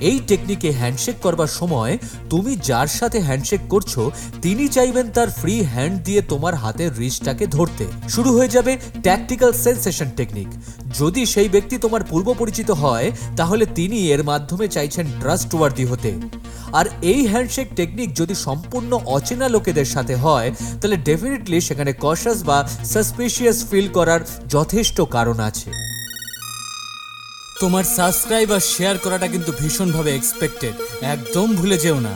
এই টেকনিকে হ্যান্ডশেক করবার সময় তুমি যার সাথে হ্যান্ডশেক করছ, তিনি চাইবেন তার ফ্রি হ্যান্ড দিয়ে তোমার হাতের রিস্টটাকে ধরতে। শুরু হয়ে যাবে ট্যাকটিক্যাল সেন্সেশন টেকনিক যদি সেই ব্যক্তি তোমার পূর্ব পরিচিত হয়, তাহলে তিনি এর মাধ্যমে চাইছেন ট্রাস্টওয়ার্দি হতে। আর এই হ্যান্ডশেক টেকনিক যদি সম্পূর্ণ অচেনা লোকেদের সাথে হয়, তাহলে ডেফিনেটলি সেখানে কশাস বা সাসপিশিয়াস ফিল করার যথেষ্ট কারণ আছে। তোমার সাবস্ক্রাইব আর শেয়ার করাটা কিন্তু ভীষণভাবে এক্সপেক্টেড একদম ভুলে যেও না।